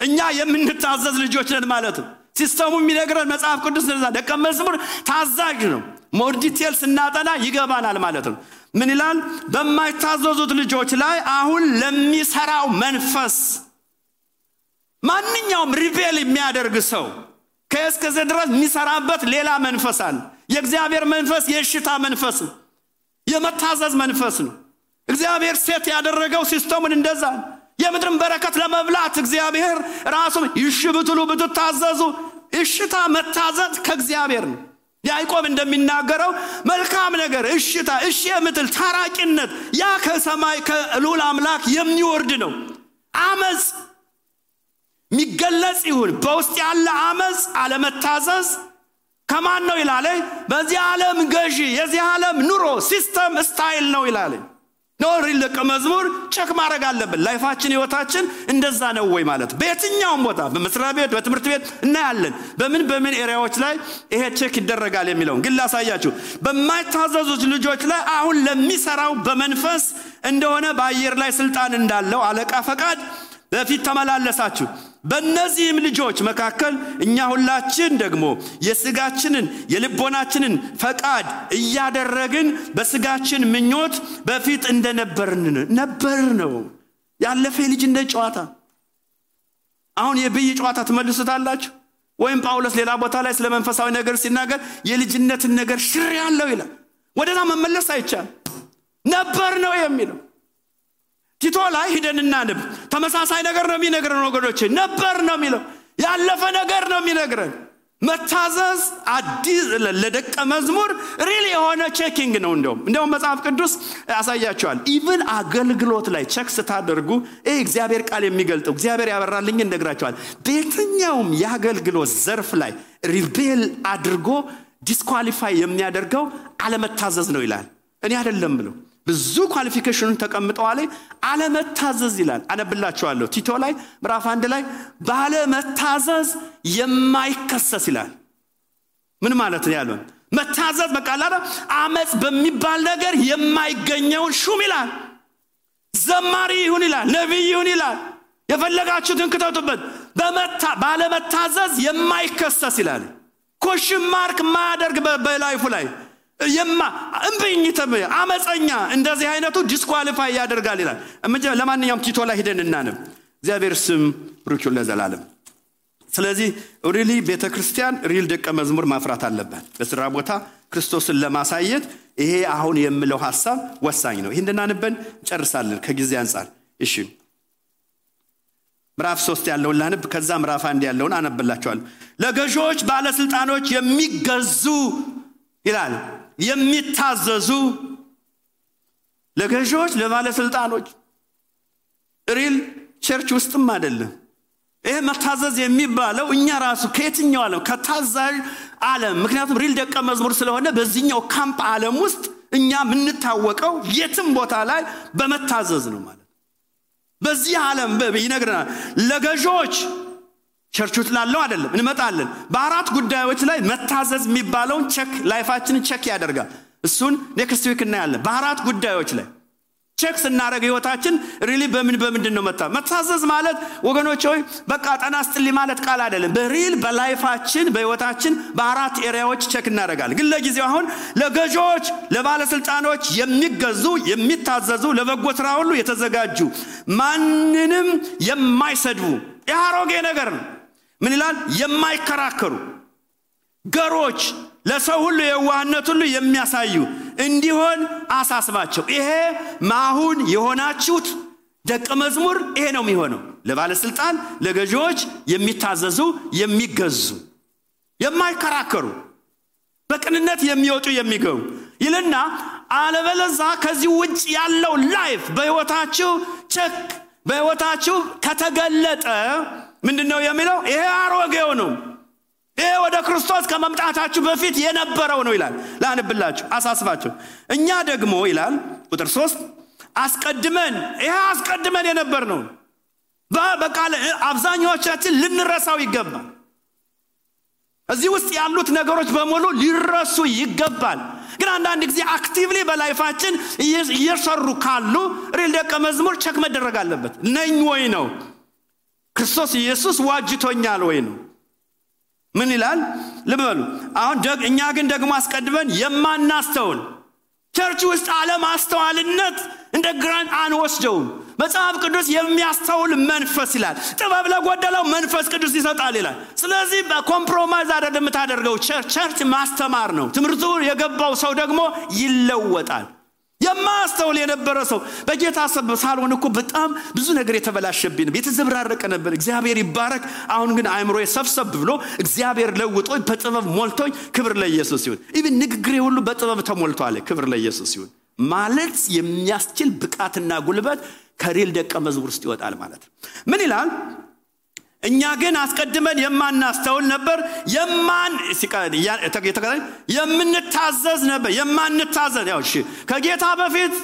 እኛ የምንታዘዝ ልጆች ነን ማለት ነው system ኡ የሚነግረን መጽሐፍ ቅዱስ ነዛ ደቀ መዝሙር ታዛዥ ነው። more detail ስናጠና ይገባናል ማለት ነው። ምን ይላል? በማይታዘዙት ልጆች ላይ አሁን ለሚሰራው መንፈስ ማንኛውም rebel የሚያደርግ ሰው ከእስከዚህ ድረስ የሚሰራበት ሌላ መንፈስ አለ። የእግዚአብሔር መንፈስ የእሺታ መንፈስ ነው። የመታዘዝ መንፈስ ነው። እግዚአብሔር set ያደረገው system ኡን እንደዛ የምድርን በረከት ለመብላት እግዚአብሔር ራሱ እሺ ብትሉ ብትታዘዙ እሺታ መታዘዝ ከእግዚአብሔር ነው። ያዕቆብ እንደሚናገረው መልካም ነገር እሺታ እሺ የምትል ታራቂነት ያ ከሰማይ ከልዑል አምላክ የሚወርድ ነው። አመፅ የሚገለጽ ይሁን። በውስጥ ያለ አመፅ አለመታዘዝ ከማን ነው ይላለ በዚህ ዓለም ገዢ የዚህ ዓለም ኑሮ system style ነው ይላለ no real ደቀ መዝሙር check ማድረግ አለብን። life ኣችን ህይወታችን እንደዛ ነው ወይ ማለት በየትኛውም ቦታ በመስሪያ ቤት በትምህርት ቤት እናያለን። በምን በምን area ዎች ላይ ይሄ check ይደረጋል የሚለውን ግን ላሳያችሁ። በማይታዘዙት ልጆች ላይ አሁን ለሚሰራው በመንፈስ እንደሆነ በአየር ላይ ስልጣን እንዳለው አለቃ ፈቃድ በፊት ተመላለሳችሁ። በእነዚህም ልጆች መካከል እኛ ሁላችን ደግሞ የስጋችንን የልቦናችንን ፈቃድ እያደረግን በስጋችን ምኞት በፊት እንደነበርን ነበር ነው። ያለፈ የልጅነት ጨዋታ። አሁን የብይ ጨዋታ ትመልሱታላችሁ? ወይም ጳውሎስ ሌላ ቦታ ላይ ስለ መንፈሳዊ ነገር ሲናገር የልጅነትን ነገር ሽር ያለው ይላል። ወደዛ መመለስ አይቻል ነበር ነው የሚለው ቲቶ ላይ ሂደን እናንብ። ተመሳሳይ ነገር ነው የሚነግረን ወገኖች ነበር ነው የሚለው። ያለፈ ነገር ነው የሚነግረን። መታዘዝ አዲስ ለደቀ መዝሙር real የሆነ checking ነው እንደውም። እንደውም መጽሐፍ ቅዱስ ያሳያቸዋል። even አገልግሎት ላይ check ስታደርጉ ይህ እግዚአብሔር ቃል የሚገልጠው እግዚአብሔር ያበራልኝ እነግራቸዋል በየትኛውም የአገልግሎት ዘርፍ ላይ rebel አድርጎ disqualify የሚያደርገው አለመታዘዝ ነው ይላል። እኔ አይደለም ብለው ብዙ qualification ኑን ተቀምጠዋል። አለመታዘዝ ይላል። አነብላችኋለሁ። ቲቶ ላይ ምዕራፍ አንድ ላይ ባለመታዘዝ የማይከሰስ ይላል። ምን ማለት ነው ያለው? መታዘዝ በቃ አመፅ በሚባል ነገር የማይገኘውን ሹም ይላል። ዘማሪ ይሁን ይላል ነቢይ ይሁን ይላል። የፈለጋችሁትን ክተቱበት። ባለመታዘዝ የማይከሰስ ይላል። question mark ማያደርግ በ life ኡ ላይ የማ እምብኝ አመፀኛ እንደዚህ አይነቱ disqualify ያደርጋል ይላል። ለማንኛውም ቲቶ ላይ ሂደን እናያለን እግዚአብሔር ስም ብሩክ ለዘላለም። ስለዚህ really ቤተ ክርስቲያን real ደቀ መዝሙር ማፍራት አለባት በስራ ቦታ ክርስቶስን ለማሳየት ይሄ አሁን የምለው ሀሳብ ወሳኝ ነው። ይህን አንብበን ጨርሳለን ከጊዜ አንጻር እሺ። ምዕራፍ ሶስት ያለውን ላንብ ከዛ ምዕራፍ አንድ ያለውን አነብላችኋለሁ ለገዢዎች ባለስልጣኖች የሚገዙ ይላል የሚታዘዙ ለገዢዎች ለባለስልጣኖች real church ውስጥም አይደለም። ይሄ መታዘዝ የሚባለው እኛ ራሱ ከየትኛው ዓለም? ከታዛዥ ዓለም። ምክንያቱም real ደቀ መዝሙር ስለሆነ በዚህኛው ካምፕ ዓለም ውስጥ እኛ የምንታወቀው የትም ቦታ ላይ በመታዘዝ ነው ማለት በዚህ ዓለም ይነግረናል። ለገዢዎች church ውስጥ ላለው አይደለም እንመጣለን። በአራት ጉዳዮች ላይ መታዘዝ የሚባለውን check life ኣችንን check ያደርጋል። እሱን next week እናያለን። በአራት ጉዳዮች ላይ check ስናደረግ ህይወታችን really በምን በምንድን ነው መታ መታዘዝ ማለት ወገኖች ሆይ በቃ ጤና ይስጥልኝ ማለት ቃል አይደለም። በ real በ life ኣችን በህይወታችን በአራት area ዎች check እናደረጋል ግን ለጊዜው አሁን ለገዢዎች ለባለስልጣኖች የሚገዙ የሚታዘዙ ለበጎ ስራ ሁሉ የተዘጋጁ ማንንም የማይሰድቡ ይህ አሮጌ ነገር ነው ምን ይላል? የማይከራከሩ ገሮች ለሰው ሁሉ የዋህነት ሁሉ የሚያሳዩ እንዲሆን አሳስባቸው። ይሄ አሁን የሆናችሁት ደቀ መዝሙር ይሄ ነው የሚሆነው። ለባለስልጣን ለገዢዎች የሚታዘዙ የሚገዙ የማይከራከሩ በቅንነት የሚወጡ የሚገቡ ይልና አለበለዛ ከዚህ ውጭ ያለው life በህይወታችሁ check በህይወታችሁ ከተገለጠ ምንድን ነው የሚለው? ይሄ አሮጌው ነው። ይሄ ወደ ክርስቶስ ከመምጣታችሁ በፊት የነበረው ነው ይላል። ላንብላችሁ አሳስባቸው እኛ ደግሞ ይላል ቁጥር ሶስት አስቀድመን ይሄ አስቀድመን የነበር ነው በቃ አብዛኛዎቻችን ልንረሳው ይገባል። እዚህ ውስጥ ያሉት ነገሮች በሙሉ ሊረሱ ይገባል። ግን አንዳንድ ጊዜ actively በ life ኣችን እየሰሩ ካሉ real ደቀ መዝሙር check መደረግ አለበት። ነኝ ወይ ነው ክርስቶስ ኢየሱስ ዋጅቶኛል ወይ ነው? ምን ይላል? ልበሉ። አሁን እኛ ግን ደግሞ አስቀድመን የማናስተውል church ውስጥ አለማስተዋልነት እንደ granted አንወስደውም። መጽሐፍ ቅዱስ የሚያስተውል መንፈስ ይላል። ጥበብ ለጎደለው መንፈስ ቅዱስ ይሰጣል ይላል። ስለዚህ በ compromise አይደለም የምታደርገው። church ማስተማር ነው። ትምህርቱ የገባው ሰው ደግሞ ይለወጣል የማያስተውል የነበረ ሰው በጌታ ሳልሆን እኮ በጣም ብዙ ነገር የተበላሸብኝ የተዘብራረቀ ነበር። እግዚአብሔር ይባረክ። አሁን ግን አእምሮ ሰብሰብ ብሎ እግዚአብሔር ለውጦ በጥበብ ሞልቶኝ ክብር ለኢየሱስ ይሁን። ኢብን ንግግሬ ሁሉ በጥበብ ተሞልቷል። ክብር ለኢየሱስ ይሁን ማለት የሚያስችል ብቃትና ጉልበት ከሪል ደቀ መዝሙር ውስጥ ይወጣል ማለት ነው። ምን ይላል እኛ ግን አስቀድመን የማናስተውል ነበር የምንታዘዝ ነበር የማንታዘዝ። ያው ከጌታ በፊት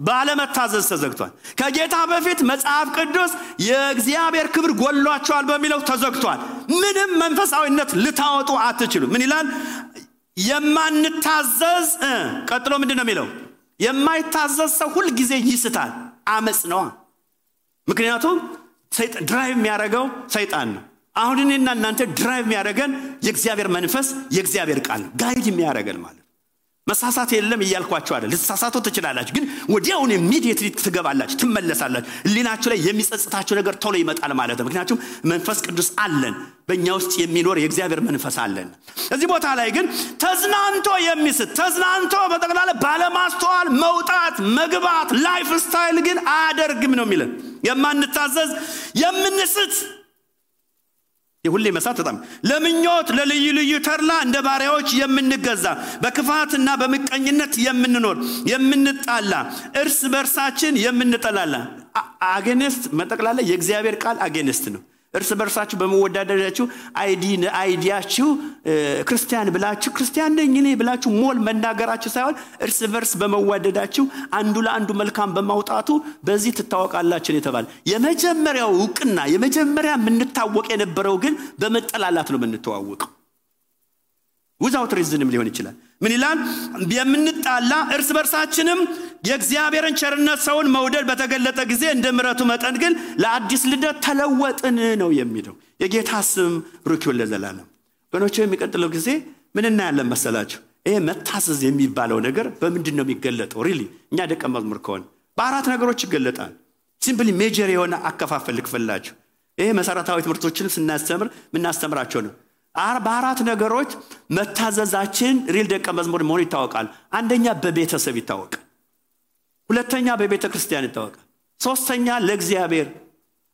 ባለመታዘዝ ተዘግቷል። ከጌታ በፊት መጽሐፍ ቅዱስ የእግዚአብሔር ክብር ጎሏቸዋል በሚለው ተዘግቷል። ምንም መንፈሳዊነት ልታወጡ አትችሉ ምን ይላል? የማንታዘዝ ቀጥሎ ምንድን ነው የሚለው? የማይታዘዝ ሰው ሁልጊዜ ይስታል አመፅ ነዋ። ምክንያቱም drive የሚያደርገው ሰይጣን ነው። አሁን እኔና እናንተ drive የሚያደርገን የእግዚአብሔር መንፈስ የእግዚአብሔር ቃል guide የሚያደርገን ማለት መሳሳት የለም እያልኳችሁ አይደለም ልትሳሳቱ ትችላላችሁ ግን ወዲያውን immediately ትገባላችሁ ትመለሳላችሁ። ህሊናችሁ ላይ የሚጸጽታችሁ ነገር ቶሎ ይመጣል ማለት ነው። ምክንያቱም መንፈስ ቅዱስ አለን በእኛ ውስጥ የሚኖር የእግዚአብሔር መንፈስ አለን። እዚህ ቦታ ላይ ግን ተዝናንቶ የሚስት ተዝናንቶ በጠቅላላ ባለማስተዋል መውጣት መግባት life style ግን አያደርግም ነው የሚለን። የማንታዘዝ የምንስት የሁሌ መሳት በጣም ለምኞት ለልዩ ልዩ ተርላ እንደ ባሪያዎች የምንገዛ በክፋትና በምቀኝነት የምንኖር የምንጣላ እርስ በርሳችን የምንጠላላ። አጌንስት መጠቅላላ የእግዚአብሔር ቃል አጌንስት ነው እርስ በርሳችሁ በመወዳደራችሁ አይዲያችሁ ክርስቲያን ብላችሁ ክርስቲያን ነኝ እኔ ብላችሁ ሞል መናገራችሁ ሳይሆን እርስ በርስ በመዋደዳችሁ አንዱ ለአንዱ መልካም በማውጣቱ በዚህ ትታወቃላችን የተባለ የመጀመሪያው እውቅና የመጀመሪያ የምንታወቅ የነበረው ግን በመጠላላት ነው የምንተዋወቀው። without reason ም ሊሆን ይችላል ምን ይላል? የምንጣላ እርስ በርሳችንም የእግዚአብሔርን ቸርነት ሰውን መውደድ በተገለጠ ጊዜ እንደ ምህረቱ መጠን ግን ለአዲስ ልደት ተለወጥን ነው የሚለው። የጌታ ስም ብሩክ ይሁን ለዘላለም። ወገኖች የሚቀጥለው ጊዜ ምን እናያለን መሰላችሁ? ይሄ መታዘዝ የሚባለው ነገር በምንድን ነው የሚገለጠው? really እኛ ደቀ መዝሙር ከሆን በአራት ነገሮች ይገለጣል። simply major የሆነ አከፋፈል ልክፈላችሁ ይሄ መሰረታዊ ትምህርቶችን ስናስተምር የምናስተምራቸው ነው በአራት ነገሮች መታዘዛችን real ደቀ መዝሙር መሆኑ ይታወቃል። አንደኛ በቤተሰብ ይታወቃል። ሁለተኛ በቤተ ክርስቲያን ይታወቃል። ሶስተኛ ለእግዚአብሔር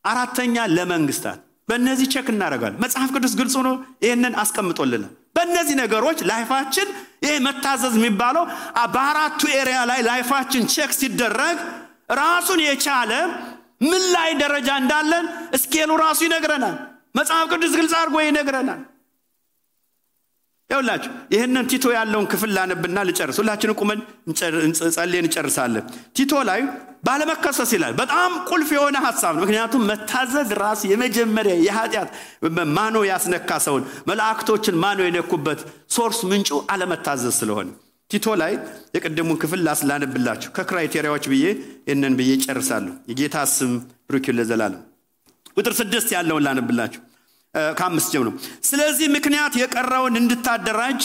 አራተኛ ለመንግስታት። በእነዚህ check እናደረጋለን መጽሐፍ ቅዱስ ግልጽ ሆኖ ይህንን አስቀምጦልናል። በእነዚህ ነገሮች life ኣችን ይህ መታዘዝ የሚባለው በአራቱ area ላይ life ኣችን check ሲደረግ ራሱን የቻለ ምን ላይ ደረጃ እንዳለን scale ኡ ራሱ ይነግረናል። መጽሐፍ ቅዱስ ግልጽ አድርጎ ይነግረናል ይውላችሁ ይህንን ቲቶ ያለውን ክፍል ላነብና ልጨርስ። ሁላችን ቁመን ጸልየን እንጨርሳለን። ቲቶ ላይ ባለመከሰስ ይላል። በጣም ቁልፍ የሆነ ሀሳብ ነው። ምክንያቱም መታዘዝ ራሱ የመጀመሪያ የኃጢአት ማኖ ያስነካ ሰውን መላእክቶችን ማኖ የነኩበት source ምንጩ አለመታዘዝ ስለሆነ። ቲቶ ላይ የቅድሙን ክፍል ላስላንብላችሁ ከ criteria ዎች ብዬ ይህንን ብዬ ጨርሳለሁ የጌታ ስም ብሩክ ለዘላለም። ቁጥር ስድስት ያለውን ላነብላችሁ ከአምስት ጀምሮ። ስለዚህ ምክንያት የቀረውን እንድታደራጅ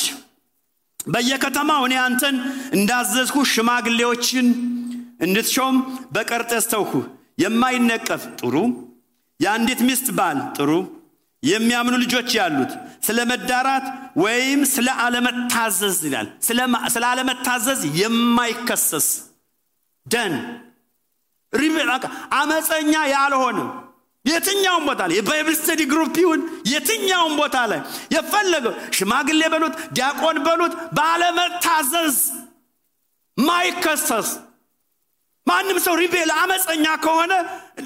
በየከተማው እኔ አንተን እንዳዘዝኩ ሽማግሌዎችን እንድትሾም በቀርጤስ ተውኩ። የማይነቀፍ ጥሩ የአንዲት ሚስት ባል ጥሩ የሚያምኑ ልጆች ያሉት ስለ መዳራት ወይም ስለ አለመታዘዝ ይላል። ስለ አለመታዘዝ የማይከሰስ then አመፀኛ ያልሆነ የትኛውም ቦታ ላይ የ Bible study group ይሁን የትኛውም ቦታ ላይ የፈለገው ሽማግሌ በሉት ዲያቆን በሉት ባለመታዘዝ ማይከሰስ ማንም ሰው rebel አመፀኛ ከሆነ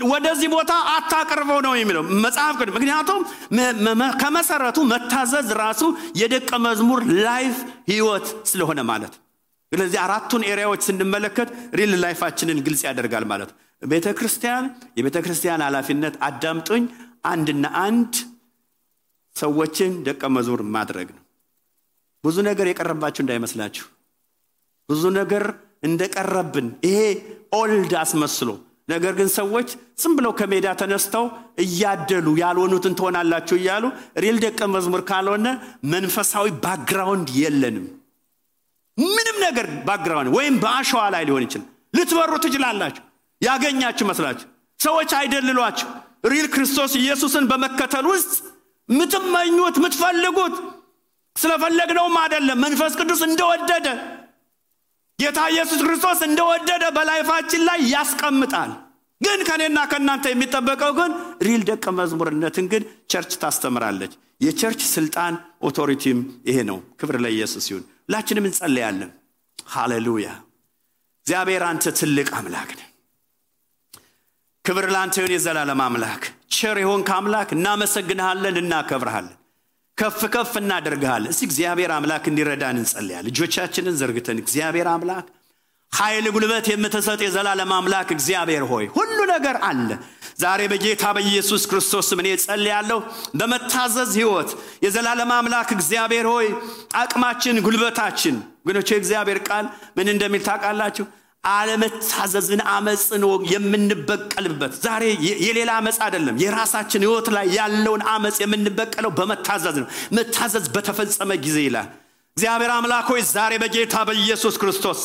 ወደዚህ ቦታ አታቅርበው ነው የሚለው መጽሐፍ ቅዱስ። ምክንያቱም ከመሰረቱ መታዘዝ ራሱ የደቀ መዝሙር life ህይወት ስለሆነ ማለት ስለዚህ አራቱን area ዎች ስንመለከት real life ኣችንን ግልጽ ያደርጋል ማለት ነው ቤተ ክርስቲያን የቤተ ክርስቲያን ኃላፊነት አዳምጡኝ። አንድና አንድ ሰዎችን ደቀ መዝሙር ማድረግ ነው። ብዙ ነገር የቀረባችሁ እንዳይመስላችሁ። ብዙ ነገር እንደቀረብን ይሄ old አስመስሎ። ነገር ግን ሰዎች ዝም ብለው ከሜዳ ተነስተው እያደሉ ያልሆኑትን ትሆናላችሁ እያሉ real ደቀ መዝሙር ካልሆነ መንፈሳዊ background የለንም። ምንም ነገር background ወይም በአሸዋ ላይ ሊሆን ይችላል። ልትበሩ ትችላላችሁ ያገኛችሁ መስላችሁ። ሰዎች አይደልሏችሁ። real ክርስቶስ ኢየሱስን በመከተል ውስጥ ምትመኙት ምትፈልጉት ስለፈለግነውም አይደለም። መንፈስ ቅዱስ እንደወደደ ጌታ ኢየሱስ ክርስቶስ እንደወደደ በ life ኣችን ላይ ያስቀምጣል። ግን ከኔና ከእናንተ የሚጠበቀው ግን real ደቀ መዝሙርነትን ግን church ታስተምራለች። የ church ስልጣን authority ም ይሄ ነው። ክብር ለኢየሱስ ይሁን። ሁላችንም እንጸለያለን ሃሌሉያ! እግዚአብሔር አንተ ትልቅ አምላክ ነ ክብር ለአንተ ይሁን የዘላለም አምላክ። ቸር የሆንክ አምላክ እናመሰግንሃለን እናከብርሃለን። ከፍ ከፍ እናደርግሃለን። እስቲ እግዚአብሔር አምላክ እንዲረዳን እንጸልያል ልጆቻችንን ዘርግተን እግዚአብሔር አምላክ ኃይል ጉልበት የምትሰጥ የዘላለም አምላክ እግዚአብሔር ሆይ ሁሉ ነገር አለ። ዛሬ በጌታ በኢየሱስ ክርስቶስ እኔ ጸልያለሁ በመታዘዝ ህይወት የዘላለም አምላክ እግዚአብሔር ሆይ አቅማችን ጉልበታችን። ግኖች እግዚአብሔር ቃል ምን እንደሚል ታውቃላችሁ አለመታዘዝን አመፅን የምንበቀልበት። ዛሬ የሌላ አመፅ አይደለም። የራሳችን ህይወት ላይ ያለውን አመፅ የምንበቀለው በመታዘዝ ነው። መታዘዝ በተፈጸመ ጊዜ ይላል። እግዚአብሔር አምላክ ሆይ ዛሬ በጌታ በኢየሱስ ክርስቶስ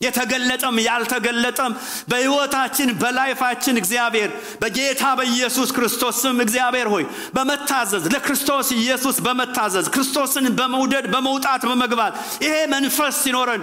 የተገለጠም ያልተገለጠም በህይወታችን በላይፋችን እግዚአብሔር በጌታ በኢየሱስ ክርስቶስ ስም እግዚአብሔር ሆይ በመታዘዝ ለክርስቶስ ኢየሱስ በመታዘዝ ክርስቶስን በመውደድ በመውጣት በመግባት ይሄ መንፈስ ሲኖረን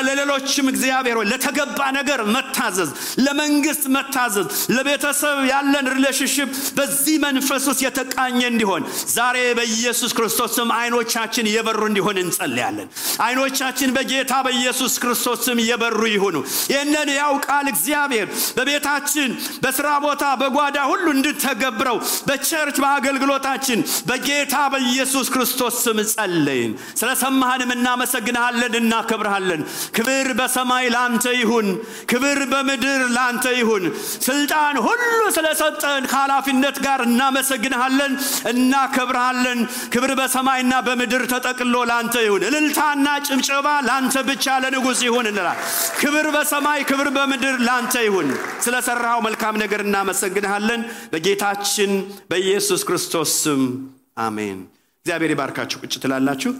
ለሌሎችም እግዚአብሔር ሆይ ለተገባ ነገር መታዘዝ ለመንግስት መታዘዝ ለቤተሰብ ያለን relationship በዚህ መንፈስ ውስጥ የተቃኘ እንዲሆን ዛሬ በኢየሱስ ክርስቶስ ስም አይኖቻችን እየበሩ እንዲሆን እንጸልያለን። አይኖቻችን በጌታ በኢየሱስ ክርስቶስ ስም እየበሩ ይሁኑ። ይህንን ያው እግዚአብሔር በቤታችን በስራ ቦታ በጓዳ ሁሉ እንድተገብረው በ church በአገልግሎታችን በጌታ በኢየሱስ ክርስቶስ ስም ጸለይን። ስለሰማህንም እናመሰግንሃለን እናከብርሃለን። ክብር በሰማይ ላንተ ይሁን ክብር በምድር ላንተ ይሁን። ስልጣን ሁሉ ስለሰጠን ከኃላፊነት ጋር እናመሰግንሃለን እናከብርሃለን። ክብር በሰማይና በምድር ተጠቅሎ ላንተ ይሁን። እልልታና ጭብጨባ ላንተ ብቻ ለንጉሥ ይሁን እንላል ክብር በሰማይ ክብር በምድር ላንተ ይሁን። ስለሰራው መልካም ነገር እናመሰግንሃለን። በጌታችን በኢየሱስ ክርስቶስ ስም አሜን። እግዚአብሔር ይባርካችሁ። ቁጭ ትላላችሁ